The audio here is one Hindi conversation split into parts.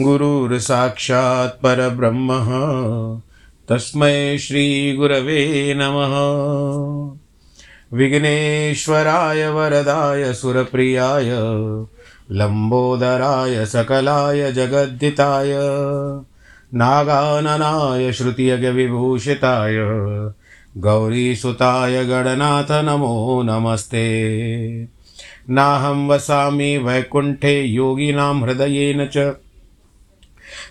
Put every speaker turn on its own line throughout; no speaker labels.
गुरुर्साक्षात् परब्रह्मः। तस्मै श्रीगुरवे नमः। विघ्नेश्वराय वरदाय सुरप्रियाय, लम्बोदराय सकलाय जगद्दिताय नागाननाय श्रुतियज्ञविभूषिताय, गौरीसुताय गणनाथ नमो नमस्ते। नाहं वसामि वैकुण्ठे योगिनां हृदयेन च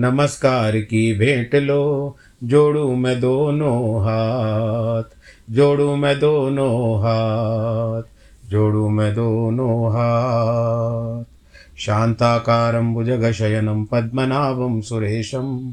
नमस्कार की भेंट लो, जोड़ू मैं दोनों हाथ, जोड़ू मैं दोनों हाथ, जोड़ू मैं दोनों हाथ। शान्ताकारं भुजगशयनं, पद्मनाभं सुरेशं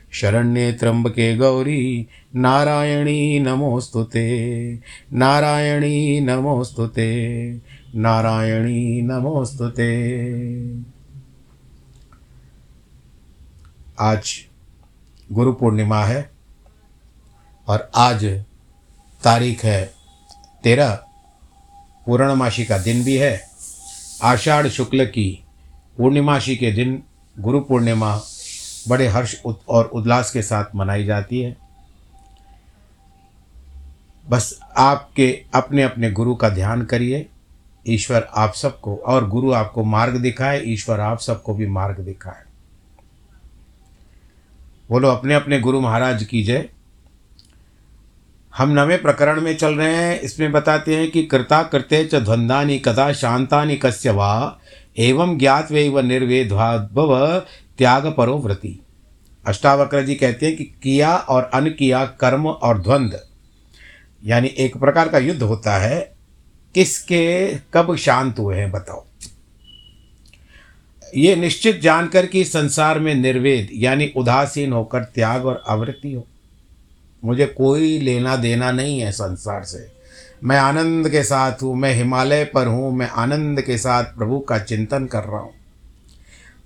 शरण्ये त्र्यम्बके गौरी, नारायणी नमोऽस्तु ते। नारायणी नमोऽस्तु ते। नारायणी नमोऽस्तु ते। आज गुरु पूर्णिमा है और आज तारीख है तेरह, पूर्णमासी का दिन भी है। आषाढ़ शुक्ल की पूर्णिमासी के दिन गुरु पूर्णिमा बड़े हर्ष और उल्लास के साथ मनाई जाती है। बस आपके अपने अपने गुरु का ध्यान करिए। ईश्वर आप सबको और गुरु आपको मार्ग दिखाए, ईश्वर आप सबको भी मार्ग दिखाए। बोलो अपने अपने गुरु महाराज की जय। हम नवे प्रकरण में चल रहे हैं। इसमें बताते हैं कि कृता कृत्य च ध्वंदानी कदा शांतानि कस्य वा, एवं ज्ञात वे व निर्वेद्वाद्भव त्याग परो व्रति अष्टावक्र जी कहते हैं कि किया और अन किया कर्म और द्वंद्व यानी एक प्रकार का युद्ध होता है। किसके, कब शांत हुए हैं बताओ। ये निश्चित जानकर कि संसार में निर्वेद, यानी उदासीन होकर त्याग और आवृत्ति हो। मुझे कोई लेना देना नहीं है संसार से। मैं आनंद के साथ हूँ, मैं हिमालय पर हूँ, मैं आनंद के साथ प्रभु का चिंतन कर रहा हूँ।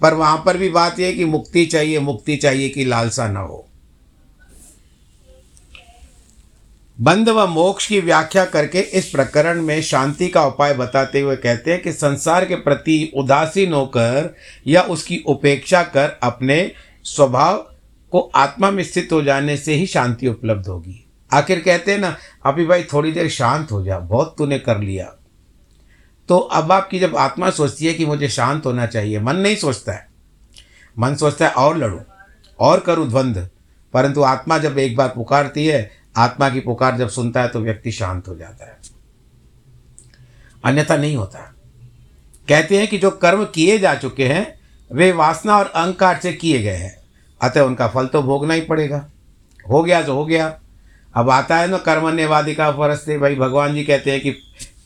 पर वहाँ पर भी बात यह कि मुक्ति चाहिए मुक्ति चाहिए कि लालसा न हो। बंध व मोक्ष की व्याख्या करके इस प्रकरण में शांति का उपाय बताते हुए कहते हैं कि संसार के प्रति उदासीन होकर या उसकी उपेक्षा कर अपने स्वभाव को आत्मा में स्थित हो जाने से ही शांति उपलब्ध होगी। आखिर कहते हैं ना, अभी भाई थोड़ी देर शांत हो जा, बहुत तूने कर लिया। तो अब आपकी जब आत्मा सोचती है कि मुझे शांत होना चाहिए, मन नहीं सोचता है। मन सोचता है, और लड़ूं, और करूँ द्वंद्व परंतु आत्मा जब एक बार पुकारती है, आत्मा की पुकार जब सुनता है तो व्यक्ति शांत हो जाता है। अन्यथा नहीं होता। कहते हैं कि जो कर्म किए जा चुके हैं, वे वासना और अहंकार से किए गए हैं। अतः उनका फल तो भोगना ही पड़ेगा। हो गया तो हो गया। अब आता है ना कर्मण्यवादी का फ़र्ज़ से, भाई भगवान जी कहते हैं कि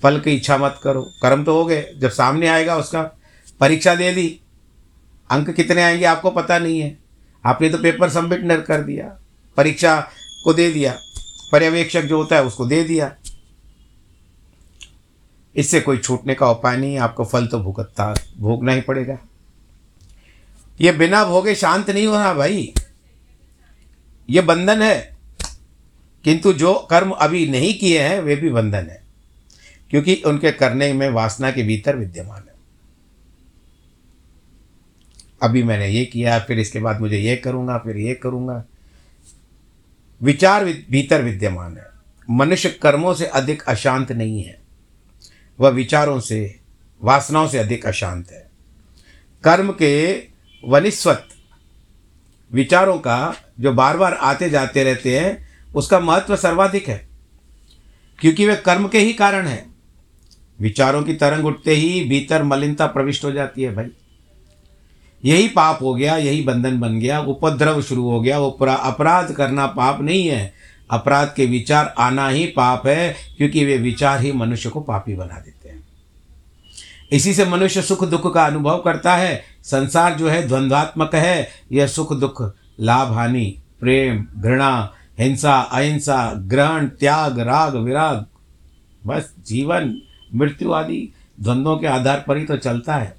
फल की इच्छा मत करो। कर्म तो हो गए। जब सामने आएगा उसका परीक्षा दे दी। अंक कितने आएँगे आपको पता नहीं है। आपने तो पेपर सबमिट न कर दिया। परीक्षा को दे दिया। पर्यवेक्षक जो होता है उसको दे दिया। इससे कोई छूटने का उपाय नहीं आपको फल तो भुगतता, भोगना ही पड़ेगा। ये बिना भोगे शांत नहीं होना भाई। ये बंधन है। किंतु जो कर्म अभी नहीं किए हैं, वे भी बंधन है। क्योंकि उनके करने में वासना के भीतर विद्यमान है। अभी मैंने ये किया, फिर इसके बाद मुझे ये करूँगा, फिर ये करूँगा। विचार भीतर विद्यमान है। मनुष्य कर्मों से अधिक अशांत नहीं है। वह विचारों से, वासनाओं से अधिक अशांत है। कर्म के वनिस्वत विचारों का जो बार बार आते जाते रहते हैं, उसका महत्व सर्वाधिक है। क्योंकि वे कर्म के ही कारण है। विचारों की तरंग उठते ही भीतर मलिनता प्रविष्ट हो जाती है भाई। यही पाप हो गया, यही बंधन बन गया, उपद्रव शुरू हो गया, वो अपराध करना पाप नहीं है। अपराध के विचार आना ही पाप है, क्योंकि वे विचार ही मनुष्य को पापी बना देते हैं। इसी से मनुष्य सुख दुख का अनुभव करता है। संसार जो है द्वंद्वात्मक है। यह सुख दुख, लाभ, हानि, प्रेम, घृणा, हिंसा, अहिंसा, ग्रहण, त्याग, राग, विराग, बस जीवन। मृत्यु आदि द्वंद्वों के आधार पर ही तो चलता है।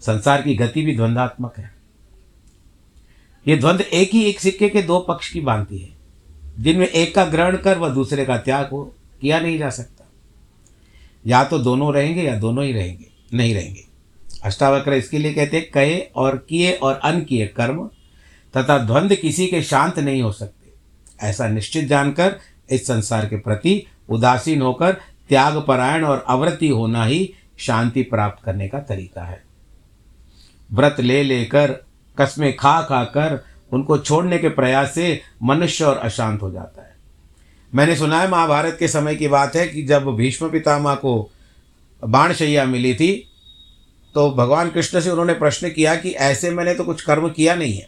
संसार की गति भी द्वंद्वात्मक है। ये द्वंद्व एक ही एक सिक्के के दो पक्ष की बांधती है। जिनमें एक का ग्रहण कर व दूसरे का त्याग हो, किया नहीं जा सकता। या तो दोनों रहेंगे या दोनों ही रहेंगे, नहीं रहेंगे। अष्टावक्र इसके लिए कहते हैं, कहे और किए और अन किए कर्म, तथा द्वंद्व किसी के शांत नहीं हो सकते। ऐसा निश्चित जानकर इस संसार के प्रति उदासीन होकर त्याग परायण और अवृत्ति होना ही शांति प्राप्त करने का तरीका है। व्रत ले लेकर, कस्में खा खा कर, उनको छोड़ने के प्रयास से मनुष्य और अशांत हो जाता है। मैंने सुना है महाभारत के समय की बात है कि जब भीष्म पितामह को बाणशैया मिली थी तो भगवान कृष्ण से उन्होंने प्रश्न किया कि ऐसे मैंने तो कुछ कर्म किया नहीं है।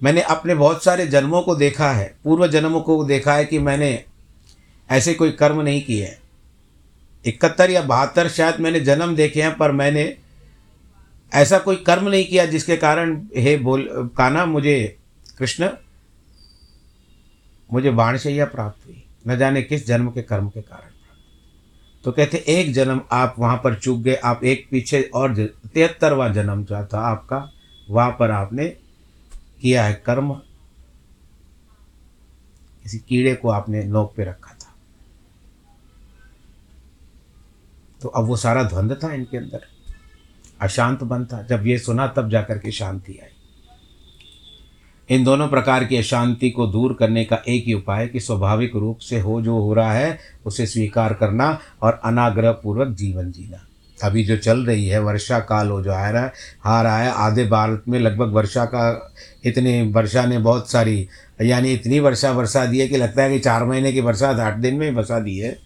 मैंने अपने बहुत सारे जन्मों को देखा है, पूर्व जन्मों को देखा है कि मैंने ऐसे कोई कर्म नहीं किए हैं। इकहत्तर या बहत्तर शायद मैंने जन्म देखे हैं, पर मैंने ऐसा कोई कर्म नहीं किया जिसके कारण, हे बोल काना मुझे कृष्ण, मुझे बाणशैया प्राप्त हुई। न जाने किस जन्म के कर्म के कारण तो कहते, एक जन्म आप वहाँ पर चूक गए, आप एक पीछे और तिहत्तरवा जन्म जो था आपका, वहाँ पर आपने किया है कर्म। किसी कीड़े को आपने नोक पे रखा था तो अब वो सारा द्वंद्व था इनके अंदर। अशांत बनता जब ये सुना, तब जाकर के शांति आई। इन दोनों प्रकार की अशांति को दूर करने का एक ही उपाय कि स्वाभाविक रूप से हो जो हो रहा है, उसे स्वीकार करना और अनाग्रह पूर्वक जीवन जीना। अभी जो चल रही है, वर्षा काल हो जो आ रहा है, आ रहा है, आधे भारत में लगभग वर्षा का, इतनी, वर्षा ने बहुत सारी, यानी इतनी वर्षा वर्षा दी है कि लगता है कि चार महीने की बरसात आठ दिन में ही बरसा दी है।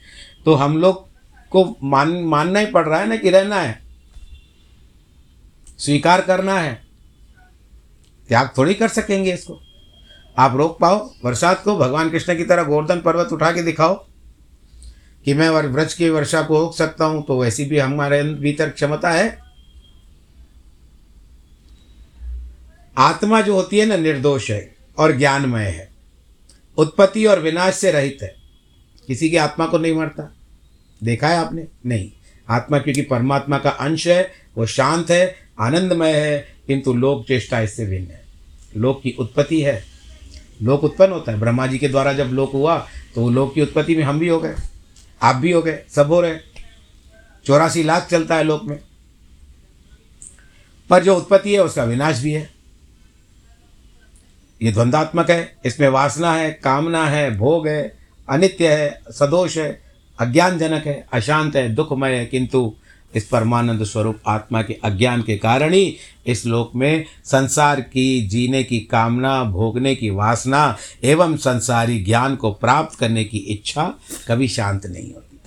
तो हम लोग को मान, मानना ही पड़ रहा है ना कि रहना है। स्वीकार करना है। त्याग थोड़ी कर सकेंगे इसको। आप रोक पाओ बरसात को, भगवान कृष्ण की तरह गोवर्धन पर्वत उठा के दिखाओ कि मैं व्रज की वर्षा को रोक सकता हूँ तो वैसी भी हमारे भीतर क्षमता है। आत्मा जो होती है ना, निर्दोष है और ज्ञानमय है। उत्पत्ति और विनाश से रहित है। किसी की आत्मा को नहीं मरता। देखा है आपने? नहीं। आत्मा क्योंकि परमात्मा का अंश है, वो शांत है, आनंदमय है, किंतु लोक चेष्टा इससे भिन्न है। लोक की उत्पत्ति है। लोक उत्पन्न होता है। ब्रह्मा जी के द्वारा जब लोक हुआ तो लोक की उत्पत्ति में हम भी हो गए। आप भी हो गए। सब हो रहे चौरासी लाख चलता है लोक में। पर जो उत्पत्ति है, उसका विनाश भी है। ये द्वंद्वात्मक है। इसमें वासना है, कामना है, भोग है, अनित्य है, सदोष है। अज्ञानजनक है, अशांत है, दुखमय है, किंतु इस परमानंद स्वरूप आत्मा के अज्ञान के कारण ही इस लोक में संसार की, जीने की कामना, भोगने की वासना एवं संसारी ज्ञान को प्राप्त करने की इच्छा कभी शांत नहीं होती।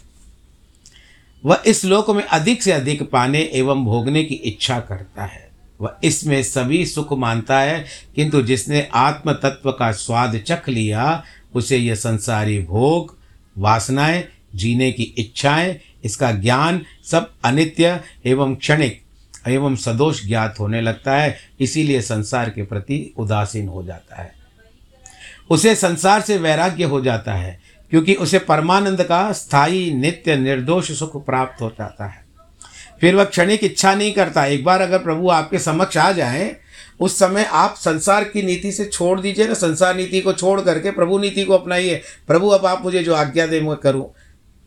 वह इस लोक में अधिक से अधिक पाने एवं भोगने की इच्छा करता है। वह इसमें सभी सुख मानता है, किंतु जिसने आत्म तत्व का स्वाद चख लिया, उसे यह संसारी भोग, वासनाएँ जीने की इच्छाएँ, इसका ज्ञान सब अनित्य एवं क्षणिक एवं सदोष ज्ञात होने लगता है। इसीलिए संसार के प्रति उदासीन हो जाता है। उसे संसार से वैराग्य हो जाता है, क्योंकि उसे परमानंद का स्थायी, नित्य, निर्दोष सुख प्राप्त हो जाता है। फिर वह क्षणिक इच्छा नहीं करता। एक बार अगर प्रभु आपके समक्ष आ जाए, उस समय आप संसार की नीति से छोड़ दीजिए ना। संसार नीति को छोड़ करके प्रभु नीति को अपनाइए। प्रभु, अब आप मुझे जो आज्ञा दे मैं करूँ।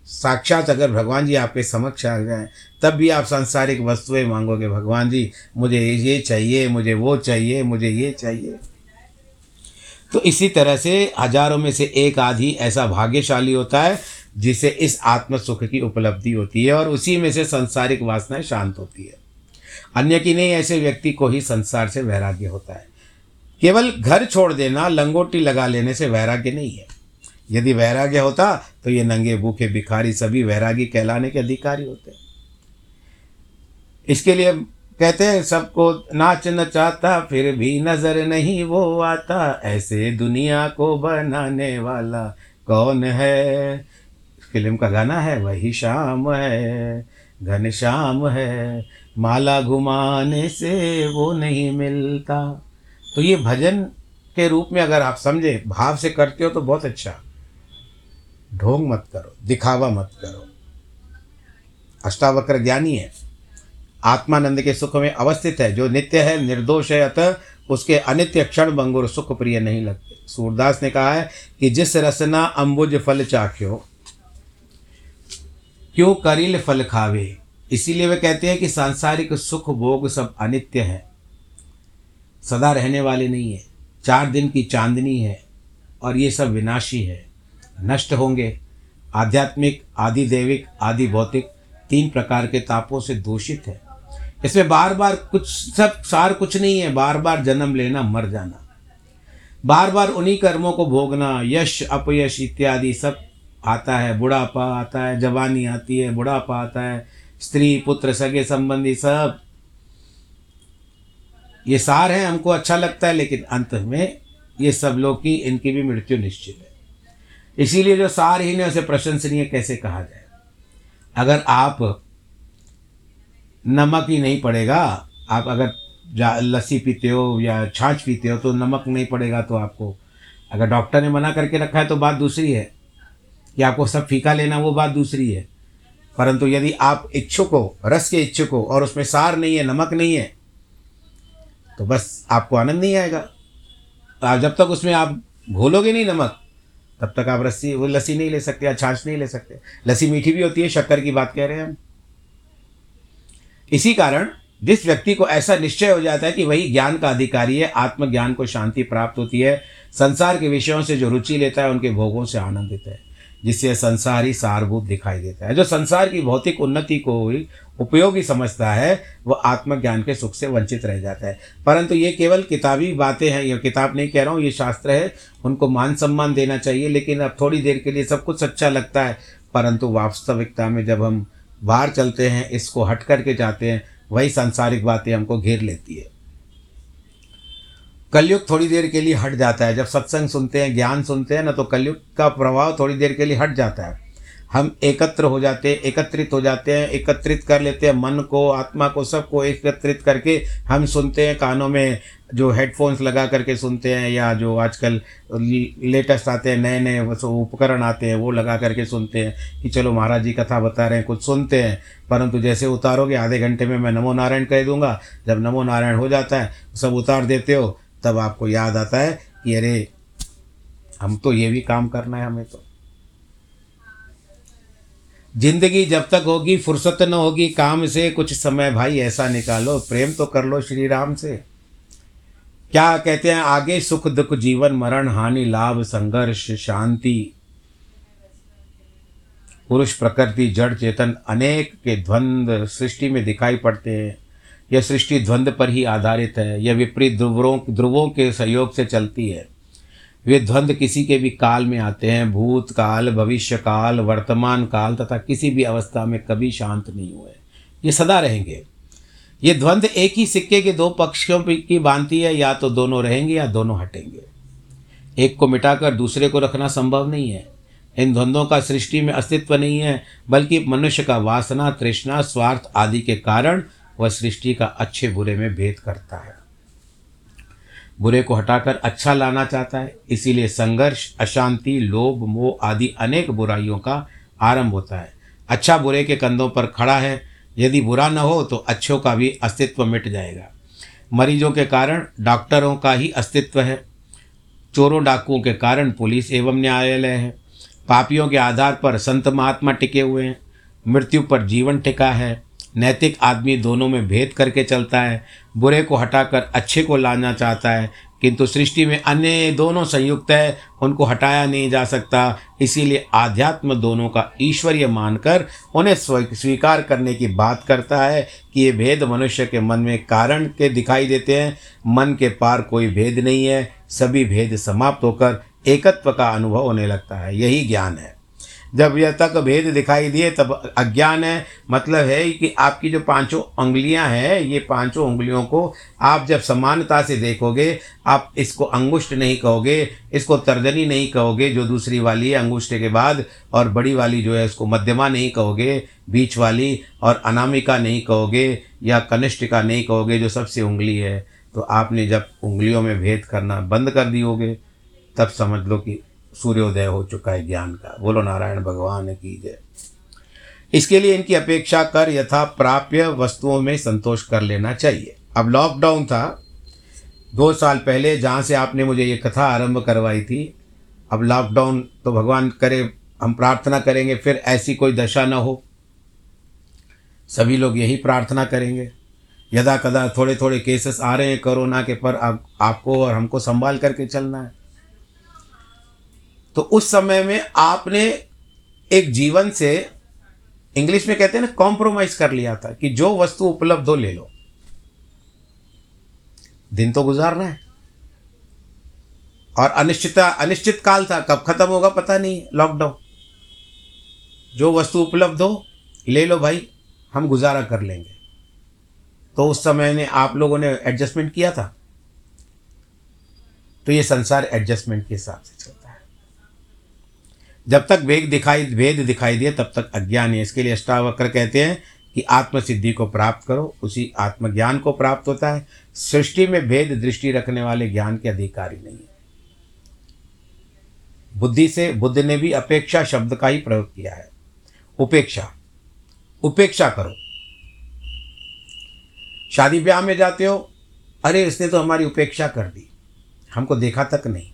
साक्षात अगर भगवान जी आपके समक्ष आ जाए, तब भी आप सांसारिक वस्तुएँ मांगोगे, भगवान जी, मुझे ये चाहिए, मुझे वो चाहिए, मुझे ये चाहिए। तो इसी तरह से हज़ारों में से एक आधी ऐसा भाग्यशाली होता है, जिसे इस आत्म सुख की उपलब्धि होती है और उसी में से संसारिक वासनाएँ शांत होती है। अन्य की नहीं, ऐसे व्यक्ति को ही संसार से वैराग्य होता है। केवल घर छोड़ देना, लंगोटी लगा लेने से वैराग्य नहीं है। यदि वैराग्य होता तो ये नंगे भूखे भिखारी सभी वैरागी कहलाने के अधिकारी होते। इसके लिए कहते हैं, सबको नाचना चाहता, फिर भी नज़र नहीं वो आता। ऐसे दुनिया को बनाने वाला कौन है? फ़िल्म का गाना है, वही शाम है, घन शाम है। माला घुमाने से वो नहीं मिलता। तो ये भजन के रूप में अगर आप समझे, भाव से करते हो तो बहुत अच्छा। ढोंग मत करो, दिखावा मत करो। अष्टावक्र ज्ञानी है। आत्मानंद के सुख में अवस्थित है, जो नित्य है, निर्दोष है, अतः उसके अनित्य क्षण भंगुर सुख प्रिय नहीं लगते। सूरदास ने कहा है कि जिस रसना अंबुज फल चाख्यो, क्यों करिल फल खावे? इसीलिए वे कहते हैं कि सांसारिक सुख भोग सब अनित्य है। सदा रहने वाले नहीं है। चार दिन की चांदनी है और ये सब विनाशी है। नष्ट होंगे। आध्यात्मिक आदि देविक आदि भौतिक तीन प्रकार के तापों से दूषित है। इसमें बार बार कुछ सब सार कुछ नहीं है। बार बार जन्म लेना, मर जाना। बार बार उन्हीं कर्मों को भोगना, यश, अपयश इत्यादि सब आता है। बुढ़ापा आता है, जवानी आती है, बुढ़ापा आता है, स्त्री, पुत्र, सगे संबंधी सब। ये सार है, हमको अच्छा लगता है, लेकिन अंत में ये सब लोग की इनकी भी मृत्यु निश्चित है। इसीलिए जो सारहीन है उसे प्रशंसनीय कैसे कहा जाए? अगर आप नमक ही नहीं पड़ेगा, आप अगर लस्सी पीते हो या छाछ पीते हो तो नमक नहीं पड़ेगा तो आपको, अगर डॉक्टर ने मना करके रखा है तो बात दूसरी है। कि आपको सब फीका लेना, वो बात दूसरी है। परंतु यदि आप इच्छुक हो, रस के इच्छुक हो और उसमें सार नहीं है, नमक नहीं है तो बस आपको आनंद नहीं आएगा। आप जब तक उसमें आप घोलोगे नहीं नमक तब तक आप रस्सी, वो लस्सी नहीं ले सकते या छाछ नहीं ले सकते। लस्सी मीठी भी होती है, शक्कर की बात कह रहे हैं हम। इसी कारण जिस व्यक्ति को ऐसा निश्चय हो जाता है कि वही ज्ञान का अधिकारी है, आत्मज्ञान को शांति प्राप्त होती है, संसार के विषयों से जो रुचि लेता है, उनके भोगों से आनंदित है। जिससे संसार सारभूत दिखाई देता है। जो संसार की भौतिक उन्नति को उपयोगी समझता है, वह आत्मज्ञान के सुख से वंचित रह जाता है। परंतु ये केवल किताबी बातें हैं, ये किताब नहीं कह रहा हूँ, ये शास्त्र है। उनको मान सम्मान देना चाहिए, लेकिन अब थोड़ी देर के लिए सब कुछ अच्छा लगता है। परंतु वास्तविकता में जब हम बाहर चलते हैं, इसको हट करके जाते हैं, वही सांसारिक बातें हमको घेर लेती है। कलयुग थोड़ी देर के लिए हट जाता है। जब सत्संग सुनते हैं, ज्ञान सुनते हैं ना तो कलयुग का प्रभाव थोड़ी देर के लिए हट जाता है। हम एकत्र हो जाते हैं, एकत्रित हो जाते हैं, एकत्रित कर लेते हैं। मन को, आत्मा को, सबको एकत्रित करके हम सुनते हैं। कानों में जो हेडफोन्स लगा करके सुनते हैं या जो आजकल लेटेस्ट आते हैं नए नए उपकरण आते हैं, वो लगा करके सुनते हैं कि चलो महाराज जी कथा बता रहे हैं, कुछ सुनते हैं। परंतु जैसे उतारोगे, आधे घंटे में मैं नमो नारायण कह दूँगा। जब नमो नारायण हो जाता है, सब उतार देते हो तब आपको याद आता है कि अरे, हम तो ये भी काम करना है हमें तो। ज़िंदगी जब तक होगी, फुर्सत न होगी, काम से कुछ समय, भाई, ऐसा निकालो, प्रेम तो कर लो श्री राम से। क्या कहते हैं, आगे सुख दुख जीवन मरण, हानि लाभ संघर्ष शांति। पुरुष प्रकृति, जड़ चेतन अनेक के द्वंद्व सृष्टि में दिखाई पड़ते हैं। यह सृष्टि द्वंद्व पर ही आधारित है, यह विपरीत ध्रुवों ध्रुवों के सहयोग से चलती है। वे द्वंद्व किसी के भी काल में आते हैं, भूत काल, भविष्य काल, वर्तमान काल तथा किसी भी अवस्था में कभी शांत नहीं हुए। ये सदा रहेंगे। ये द्वंद्व एक ही सिक्के के दो पक्षों की बांधती है, या तो दोनों रहेंगे या दोनों हटेंगे। एक को मिटाकर दूसरे को रखना संभव नहीं है। इन द्वंद्वों का सृष्टि में अस्तित्व नहीं है, बल्कि मनुष्य का वासना, तृष्णा, स्वार्थ आदि के कारण वह सृष्टि का अच्छे बुरे में भेद करता है। बुरे को हटाकर अच्छा लाना चाहता है, इसीलिए संघर्ष, अशांति, लोभ, मोह आदि अनेक बुराइयों का आरंभ होता है। अच्छा बुरे के कंधों पर खड़ा है, यदि बुरा न हो तो अच्छों का भी अस्तित्व मिट जाएगा। मरीजों के कारण डॉक्टरों का ही अस्तित्व है। चोरों डाकुओं के कारण पुलिस एवं न्यायालय है। पापियों के आधार पर संत महात्मा टिके हुए हैं। मृत्यु पर जीवन टिका है। नैतिक आदमी दोनों में भेद करके चलता है, बुरे को हटाकर अच्छे को लाना चाहता है, किंतु सृष्टि में अन्य दोनों संयुक्त है, उनको हटाया नहीं जा सकता। इसीलिए आध्यात्म दोनों का ईश्वरीय मानकर उन्हें स्वीकार करने की बात करता है कि ये भेद मनुष्य के मन में कारण के दिखाई देते हैं। मन के पार कोई भेद नहीं है, सभी भेद समाप्त होकर एकत्व का अनुभव होने लगता है। यही ज्ञान है। जब यह तक भेद दिखाई दिए, तब अज्ञान है। मतलब है कि आपकी जो पाँचों उंगलियाँ हैं, ये पाँचों उंगलियों को आप जब समानता से देखोगे, आप इसको अंगुष्ठ नहीं कहोगे, इसको तर्जनी नहीं कहोगे, जो दूसरी वाली है अंगुष्ठ के बाद, और बड़ी वाली जो है उसको मध्यमा नहीं कहोगे, बीच वाली, और अनामिका नहीं कहोगे, या कनिष्ठिका नहीं कहोगे, जो सबसे उंगली है। तो आपने जब उंगलियों में भेद करना बंद कर दियोगे, तब समझ लो कि सूर्योदय हो चुका है ज्ञान का। बोलो नारायण, भगवान की जय। इसके लिए इनकी अपेक्षा कर यथा प्राप्य वस्तुओं में संतोष कर लेना चाहिए। अब लॉकडाउन था। दो साल पहले जहाँ से आपने मुझे ये कथा आरंभ करवाई थी, अब लॉकडाउन तो भगवान करे, हम प्रार्थना करेंगे, फिर ऐसी कोई दशा न हो। सभी लोग यही प्रार्थना करेंगे। यदा कदा थोड़े थोड़े केसेस आ रहे हैं कोरोना के पर, अब आपको और हमको संभाल करके चलना है। तो उस समय में आपने एक जीवन से, इंग्लिश में कहते हैं ना कॉम्प्रोमाइज कर लिया था कि जो वस्तु उपलब्ध हो ले लो। दिन तो गुजारना है। और अनिश्चितता, अनिश्चित काल था, कब खत्म होगा पता नहीं लॉकडाउन जो वस्तु उपलब्ध हो, ले लो भाई, हम गुजारा कर लेंगे। तो उस समय ने आप लोगों ने एडजस्टमेंट किया था? तो ये संसार एडजस्टमेंट के हिसाब से चलता जब तक वेग दिखाई, वेद दिखाई दिए, तब तक अज्ञान है। इसके लिए अष्टावक्र कहते हैं कि आत्मसिद्धि को प्राप्त करो, उसी आत्मज्ञान को प्राप्त होता है। सृष्टि में भेद दृष्टि रखने वाले ज्ञान के अधिकारी नहीं है। बुद्धि से, बुद्ध ने भी अपेक्षा शब्द का ही प्रयोग किया है। उपेक्षा उपेक्षा करो। शादी ब्याह में जाते हो, अरे इसने तो हमारी उपेक्षा कर दी। हमको देखा तक नहीं।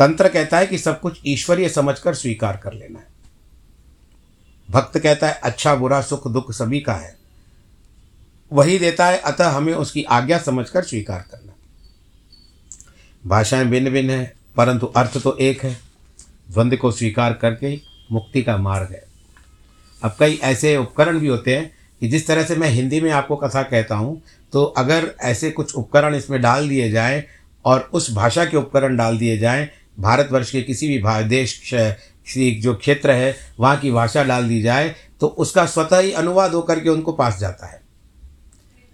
तंत्र कहता है कि सब कुछ ईश्वरीय समझकर स्वीकार कर लेना है। भक्त कहता है अच्छा बुरा, सुख, दुख सभी का है। वही देता है, अतः हमें उसकी आज्ञा समझकर स्वीकार करना। भाषाएँ भिन्न भिन्न है, परंतु अर्थ तो एक है। द्वंद्व को स्वीकार करके मुक्ति का मार्ग है। अब कई ऐसे उपकरण भी होते हैं कि जिस तरह से मैं हिंदी में आपको कथा कहता हूँ तो अगर ऐसे कुछ उपकरण इसमें डाल दिए जाएँ और उस भाषा के उपकरण डाल दिए जाएँ भारतवर्ष के किसी भी देश जो क्षेत्र है, वहाँ की भाषा डाल दी जाए तो उसका स्वतः ही अनुवाद होकर के उनको पास जाता है।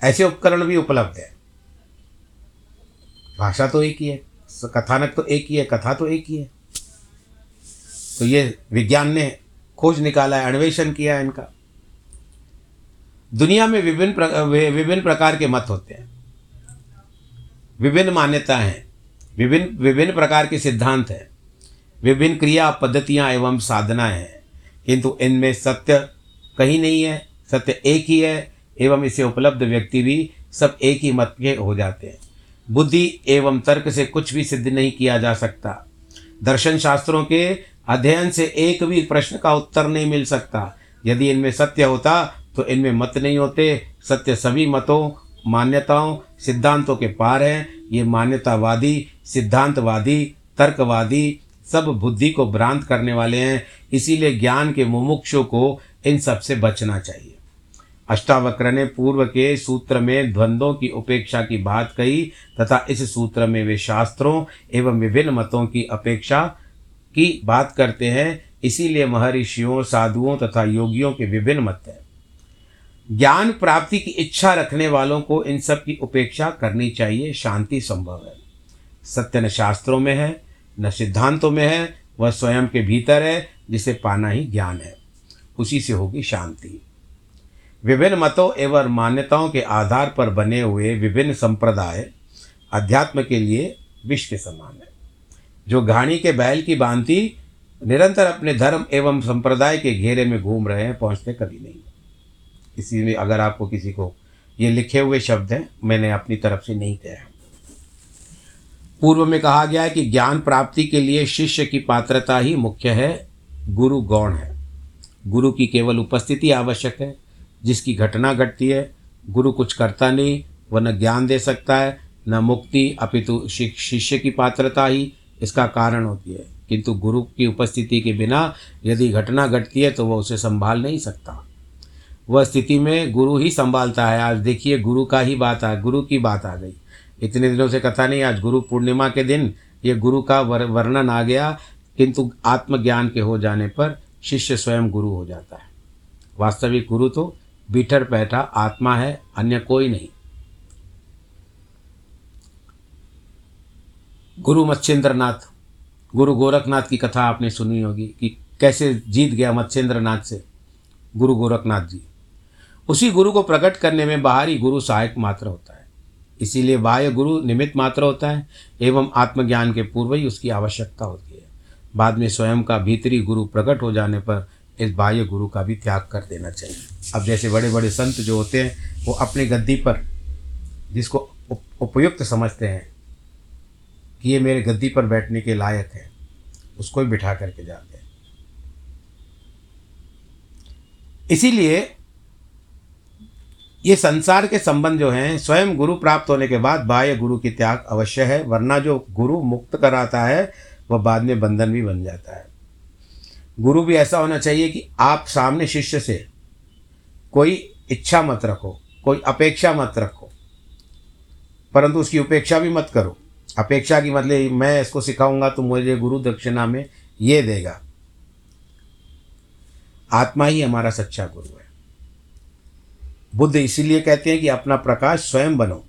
ऐसे उपकरण भी उपलब्ध है। भाषा तो एक ही है कथानक तो एक ही है, कथा तो एक ही है। तो ये विज्ञान ने खोज निकाला है, अन्वेषण किया है इनका। दुनिया में विभिन्न विभिन्न प्रकार के मत होते हैं। विभिन्न मान्यताएँ हैं। विभिन्न विभिन्न प्रकार के सिद्धांत हैं। विभिन्न क्रिया पद्धतियाँ एवं साधनाएँ हैं। किंतु इनमें सत्य कहीं नहीं है, सत्य एक ही है, एवं इसे उपलब्ध व्यक्ति भी सब एक ही मत के हो जाते हैं। बुद्धि एवं तर्क से कुछ भी सिद्ध नहीं किया जा सकता। दर्शन शास्त्रों के अध्ययन से एक भी प्रश्न का उत्तर नहीं मिल सकता। यदि इनमें सत्य होता तो इनमें मत नहीं होते। सत्य सभी मतों, मान्यताओं सिद्धांतों के पार हैं। ये मान्यतावादी, सिद्धांतवादी, तर्कवादी सब बुद्धि को भ्रांत करने वाले हैं। इसीलिए ज्ञान के मुमुक्षु को इन सबसे बचना चाहिए। अष्टावक्र ने पूर्व के सूत्र में द्वंद्वों की उपेक्षा की बात कही तथा इस सूत्र में वे शास्त्रों एवं विभिन्न मतों की अपेक्षा की बात करते हैं। इसीलिए महर्षियों, साधुओं तथा योगियों के विभिन्न मत हैं। ज्ञान प्राप्ति की इच्छा रखने वालों को इन सब की उपेक्षा करनी चाहिए। शांति संभव है। सत्य न शास्त्रों में है, न सिद्धांतों में है, वह स्वयं के भीतर है, जिसे पाना ही ज्ञान है। उसी से होगी शांति। विभिन्न मतों एवं मान्यताओं के आधार पर बने हुए विभिन्न संप्रदाय अध्यात्म के लिए विश्व के समान है। जो घाणी के बैल की बांति निरंतर अपने धर्म एवं संप्रदाय के घेरे में घूम रहे हैं, पहुँचते कभी नहीं। इसी में अगर आपको किसी को ये लिखे हुए शब्द हैं, मैंने अपनी तरफ़ से नहीं कहा। पूर्व में कहा गया है कि ज्ञान प्राप्ति के लिए शिष्य की पात्रता ही मुख्य है, गुरु गौण है। गुरु की केवल उपस्थिति आवश्यक है, जिसकी घटना घटती है। गुरु कुछ करता नहीं, वह न ज्ञान दे सकता है, न मुक्ति, अपितु शिष्य की पात्रता ही इसका कारण होती है। किंतु गुरु की उपस्थिति के बिना यदि घटना घटती है तो वह उसे संभाल नहीं सकता। वह स्थिति में गुरु ही संभालता है। आज देखिए गुरु का ही बात आ गुरु की बात आ गई। इतने दिनों से कथा नहीं आज गुरु पूर्णिमा के दिन ये गुरु का वर, वर्णन आ गया किंतु आत्मज्ञान के हो जाने पर शिष्य स्वयं गुरु हो जाता है। वास्तविक गुरु तो बीठर बैठा आत्मा है अन्य कोई नहीं। गुरु मत्स्येंद्र नाथ गुरु गोरखनाथ की कथा आपने सुनी होगी कि कैसे जीत गया मत्स्येंद्र नाथ से। गुरु गोरखनाथ जी। उसी गुरु को प्रकट करने में बाहरी गुरु सहायक मात्र होता है। इसीलिए बाह्य गुरु निमित्त मात्र होता है, एवं आत्मज्ञान के पूर्व ही उसकी आवश्यकता होती है। बाद में स्वयं का भीतरी गुरु प्रकट हो जाने पर इस बाह्य गुरु का भी त्याग कर देना चाहिए। अब जैसे बड़े बड़े संत जो होते हैं, वो अपनी गद्दी पर, जिसको उपयुक्त समझते हैं, कि ये मेरे गद्दी पर बैठने के लायक है, उसको ही बिठा करके जाते हैं। इसीलिए ये संसार के संबंध जो हैं, स्वयं गुरु प्राप्त होने के बाद बाह्य गुरु की त्याग अवश्य है, वरना जो गुरु मुक्त कराता है, वह बाद में बंधन भी बन जाता है। गुरु भी ऐसा होना चाहिए कि आप सामने शिष्य से कोई इच्छा मत रखो, कोई अपेक्षा मत रखो। परंतु उसकी उपेक्षा भी मत करो। अपेक्षा की मतलब मैं इसको सिखाऊँगा तो मुझे गुरु दक्षिणा में ये देगा। आत्मा ही हमारा सच्चा गुरु है। बुद्ध इसीलिए कहते हैं कि अपना प्रकाश स्वयं बनो।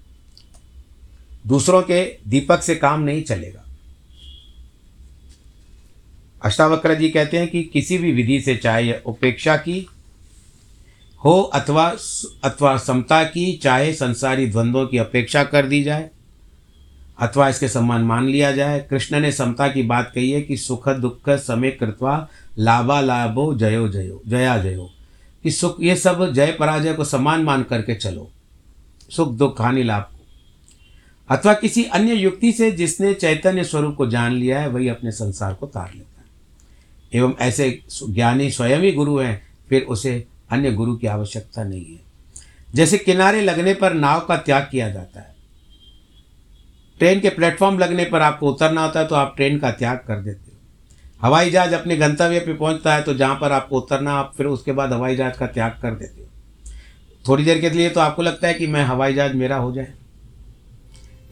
दूसरों के दीपक से काम नहीं चलेगा। अष्टावक्र जी कहते हैं कि किसी भी विधि से चाहे उपेक्षा की हो अथवा अथवा समता की, चाहे संसारी द्वंद्वों की अपेक्षा कर दी जाए, अथवा इसके सम्मान मान लिया जाए। कृष्ण ने समता की बात कही है कि सुख दुख समय कृत्वा लाभा लाभो जयो जयो, जया जयो। कि सुख, ये सब जय पराजय को समान मान करके चलो। सुख, दुख, हानि, लाभ अथवा किसी अन्य युक्ति से जिसने चैतन्य स्वरूप को जान लिया है, वही अपने संसार को तार लेता है। एवं ऐसे ज्ञानी स्वयं ही गुरु हैं, फिर उसे अन्य गुरु की आवश्यकता नहीं है। जैसे किनारे लगने पर नाव का त्याग किया जाता है। ट्रेन के प्लेटफॉर्म लगने पर आपको उतरना होता है तो आप ट्रेन का त्याग कर देते हो। हवाई जहाज़ अपने गंतव्य पे पहुँचता है तो जहाँ पर आपको उतरना, आप फिर उसके बाद हवाई जहाज़ का त्याग कर देते हो। थोड़ी देर के लिए तो आपको लगता है कि मैं हवाई जहाज़ मेरा हो जाए।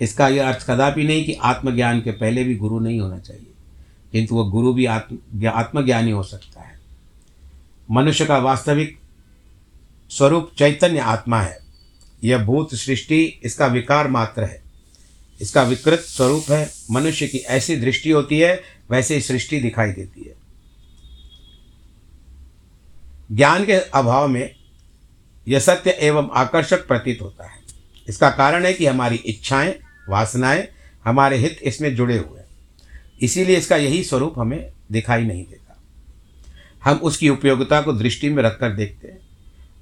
इसका यह अर्थ कदापि नहीं कि आत्मज्ञान के पहले भी गुरु नहीं होना चाहिए, किंतु वह गुरु भी आत्म आत्मज्ञानी हो सकता है। मनुष्य का वास्तविक स्वरूप चैतन्य आत्मा है। यह भूत सृष्टि इसका विकार मात्र है। इसका विकृत स्वरूप है। मनुष्य की ऐसी दृष्टि होती है वैसे ही सृष्टि दिखाई देती है। ज्ञान के अभाव में यह सत्य एवं आकर्षक प्रतीत होता है। इसका कारण है कि हमारी इच्छाएँ, वासनाएँ हमारे हित इसमें जुड़े हुए हैं। इसीलिए इसका यही स्वरूप हमें दिखाई नहीं देता। हम उसकी उपयोगिता को दृष्टि में रखकर देखते हैं।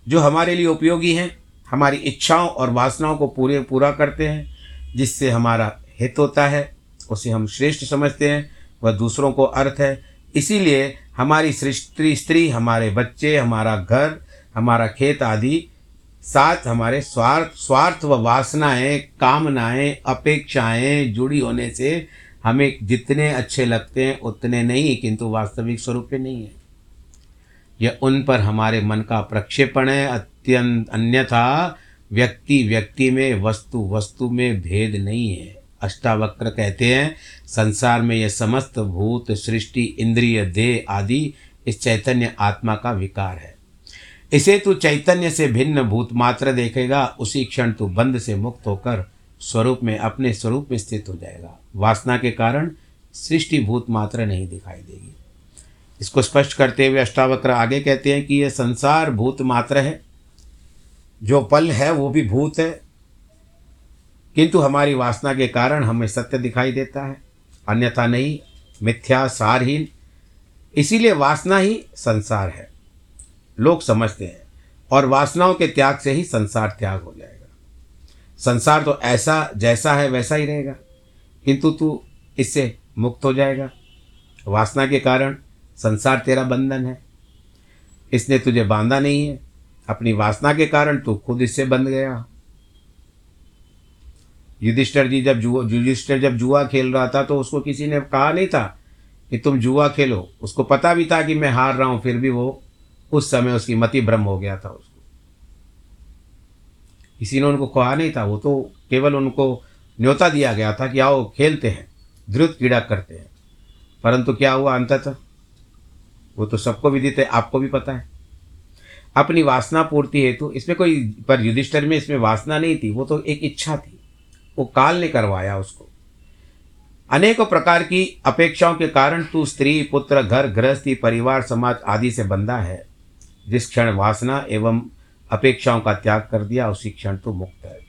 जो हमारे लिए उपयोगी हैं, हमारी इच्छाओं और वासनाओं को पूरे पूरा करते हैं, जिससे हमारा हित होता है, उसे हम श्रेष्ठ समझते हैं वह दूसरों को अर्थ है। इसीलिए हमारी सृष्टि, स्त्री, हमारे बच्चे, हमारा घर, हमारा खेत आदि, साथ हमारे स्वार्थ स्वार्थ व वासनाएँ, कामनाएँ, अपेक्षाएँ जुड़ी होने से हमें जितने अच्छे लगते हैं, उतने नहीं, किंतु वास्तविक स्वरूप पे नहीं है। यह उन पर हमारे मन का प्रक्षेपण है। अत्यंत अन्यथा व्यक्ति व्यक्ति में, वस्तु वस्तु में भेद नहीं है। अष्टावक्र कहते हैं, संसार में यह समस्त भूत, सृष्टि, इंद्रिय, देह आदि इस चैतन्य आत्मा का विकार है। इसे तू चैतन्य से भिन्न भूत मात्र देखेगा, उसी क्षण तू बंद से मुक्त होकर स्वरूप में, अपने स्वरूप में स्थित हो जाएगा। वासना के कारण सृष्टि भूत मात्र नहीं दिखाई देगी। इसको स्पष्ट करते हुए अष्टावक्र आगे कहते हैं कि यह संसार भूत मात्र है। जो पल है वो भी भूत है किंतु हमारी वासना के कारण हमें सत्य दिखाई देता है। अन्यथा नहीं, मिथ्या, सारहीन। इसीलिए वासना ही संसार है। लोग समझते हैं और वासनाओं के त्याग से ही संसार त्याग हो जाएगा। संसार तो ऐसा जैसा है वैसा ही रहेगा। किंतु तू इससे मुक्त हो जाएगा। वासना के कारण संसार तेरा बंधन है। इसने तुझे बांधा नहीं है। अपनी वासना के कारण तू खुद इससे बंध गया। युधिष्ठर जी जब जुआ युधिष्ठर जब जुआ खेल रहा था तो उसको किसी ने कहा नहीं था कि तुम जुआ खेलो। उसको पता भी था कि मैं हार रहा हूँ, फिर भी वो उस समय उसकी मति भ्रम हो गया था उसको। किसी ने उनको कहा नहीं था। वो तो केवल उनको न्योता दिया गया था कि आओ खेलते हैं, द्रुत क्रीड़ा करते हैं। परंतु क्या हुआ अंततः? वो तो सबको विदित है आपको भी पता है। अपनी वासना पूर्ति हेतु, इसमें कोई, पर युधिष्ठर में इसमें वासना नहीं थी। वो तो एक इच्छा थी। वो काल ने करवाया उसको। अनेकों प्रकार की अपेक्षाओं के कारण तू स्त्री, पुत्र, घर, गृहस्थी, परिवार, समाज आदि से बंधा है। जिस क्षण वासना एवं अपेक्षाओं का त्याग कर दिया, उसी क्षण तू मुक्त है।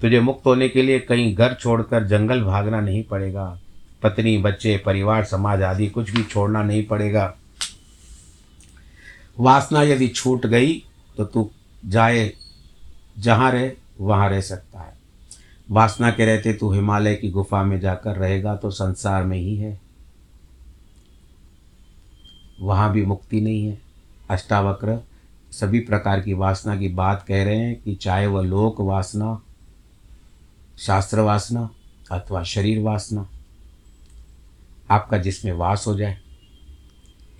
तुझे मुक्त होने के लिए कहीं घर छोड़कर जंगल भागना नहीं पड़ेगा। पत्नी, बच्चे, परिवार, समाज आदि कुछ भी छोड़ना नहीं पड़ेगा। वासना यदि छूट गई तो तू जाए, जहाँ रहे, वहाँ रह सकता है। वासना के रहते तू हिमालय की गुफा में जाकर रहेगा तो संसार में ही है। वहाँ भी मुक्ति नहीं है। अष्टावक्र, सभी प्रकार की वासना की बात कह रहे हैं कि चाहे वह लोक वासना, शास्त्र वासना अथवा शरीर वासना, आपका जिसमें वास हो जाए,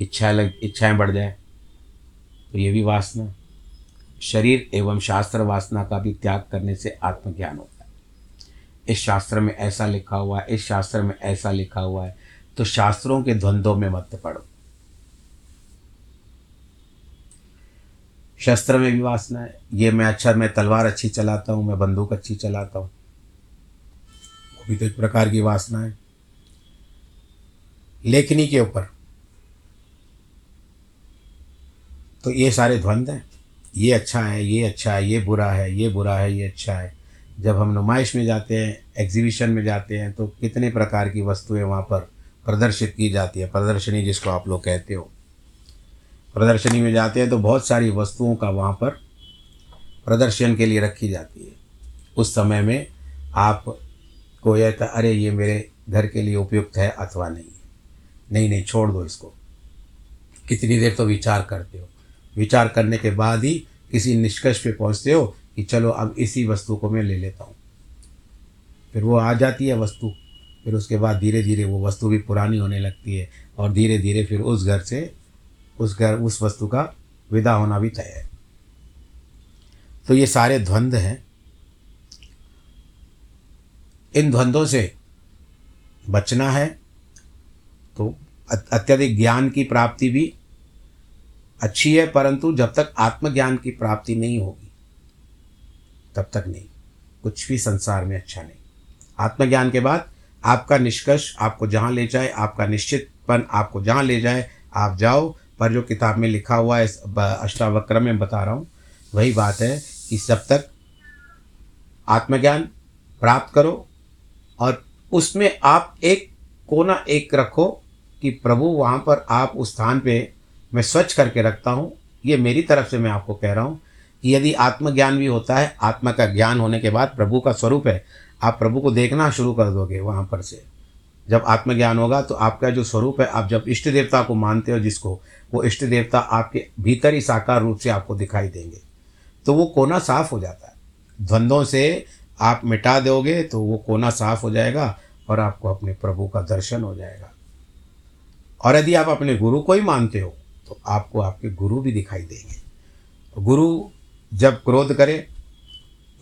इच्छा लग, इच्छाएँ बढ़ जाए तो ये भी वासना। शरीर एवं शास्त्र वासना का भी त्याग करने से आत्मज्ञान होता इस शास्त्र में ऐसा लिखा हुआ है, इस शास्त्र में ऐसा लिखा हुआ है। तो शास्त्रों के द्वंद्वों में मत पड़ो। शस्त्र में भी वासना है। ये मैं अच्छा मैं तलवार अच्छी चलाता हूँ, मैं बंदूक अच्छी चलाता हूँ। वो भी तो एक प्रकार की वासना है। लेखनी के ऊपर। तो ये सारे द्वंद्व हैं। ये अच्छा है, ये अच्छा है, ये बुरा है, ये बुरा है, ये अच्छा है। जब हम नुमाइश में जाते हैं एग्जीबिशन में जाते हैं तो कितने प्रकार की वस्तुएँ वहाँ पर प्रदर्शित की जाती है? प्रदर्शनी जिसको आप लोग कहते हो। प्रदर्शनी में जाते हैं तो बहुत सारी वस्तुओं का वहाँ पर प्रदर्शन के लिए रखी जाती है। उस समय में आप को यह था, अरे, ये मेरे घर के लिए उपयुक्त है अथवा नहीं? नहीं नहीं, छोड़ दो इसको। कितनी देर तो विचार करते हो। विचार करने के बाद ही किसी निष्कर्ष पे पहुँचते हो कि चलो अब इसी वस्तु को मैं ले लेता हूँ। फिर वो आ जाती है वस्तु। फिर उसके बाद धीरे धीरे वो वस्तु भी पुरानी होने लगती है और धीरे धीरे फिर उस घर से, उस घर, उस वस्तु का विदा होना भी तय है। तो ये सारे द्वंद्व हैं। इन द्वंद्वों से बचना है तो अत्यधिक ज्ञान की प्राप्ति भी अच्छी है, परंतु जब तक आत्मज्ञान की प्राप्ति नहीं होगी तब तक नहीं। कुछ भी संसार में अच्छा नहीं। आत्मज्ञान के बाद आपका निष्कर्ष आपको जहाँ ले जाए, आपका निश्चितपन आपको जहाँ ले जाए, आप जाओ। पर जो किताब में लिखा हुआ है अष्टावक्र में बता रहा हूँ, वही बात है कि जब तक आत्मज्ञान प्राप्त करो और उसमें आप एक कोना एक रखो कि प्रभु वहाँ पर आप उस स्थान पे मैं स्वच्छ करके रखता हूँ। ये मेरी तरफ़ से मैं आपको कह रहा हूँ यदि आत्मज्ञान भी होता है, आत्मा का ज्ञान होने के बाद प्रभु का स्वरूप है, आप प्रभु को देखना शुरू कर दोगे वहाँ पर से। जब आत्मज्ञान होगा तो आपका जो स्वरूप है, आप जब इष्ट देवता को मानते हो जिसको, वो इष्ट देवता आपके भीतर ही साकार रूप से आपको दिखाई देंगे। तो वो कोना साफ़ हो जाता है। द्वंद्वों से आप मिटा दोगे तो वो कोना साफ़ हो जाएगा और आपको अपने प्रभु का दर्शन हो जाएगा। और यदि आप अपने गुरु को ही मानते हो तो आपको आपके गुरु भी दिखाई देंगे। गुरु जब क्रोध करे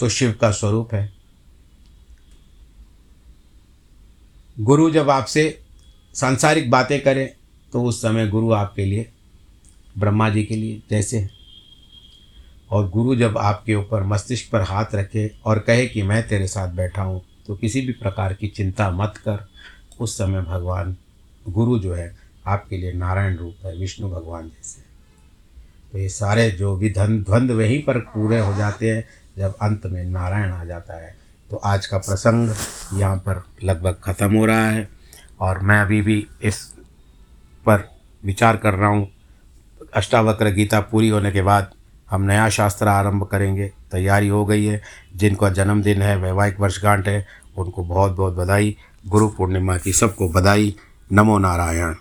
तो शिव का स्वरूप है। गुरु जब आपसे सांसारिक बातें करें तो उस समय गुरु आपके लिए, ब्रह्मा जी के लिए जैसे है। और गुरु जब आपके ऊपर मस्तिष्क पर हाथ रखे और कहे कि मैं तेरे साथ बैठा हूँ तो किसी भी प्रकार की चिंता मत कर। उस समय भगवान, गुरु जो है, आपके लिए नारायण रूप है, विष्णु भगवान जैसे तो ये सारे जो भी धन द्वंद्व वहीं पर पूरे हो जाते हैं जब अंत में नारायण आ जाता है। तो आज का प्रसंग यहाँ पर लगभग ख़त्म हो रहा है और मैं अभी भी इस पर विचार कर रहा हूँ। अष्टावक्र गीता पूरी होने के बाद हम नया शास्त्र आरंभ करेंगे। तैयारी हो गई है। जिनका जन्मदिन है, वैवाहिक वर्षगांठ है, उनको बहुत बहुत बधाई। गुरु पूर्णिमा की सबको बधाई। नमो नारायण।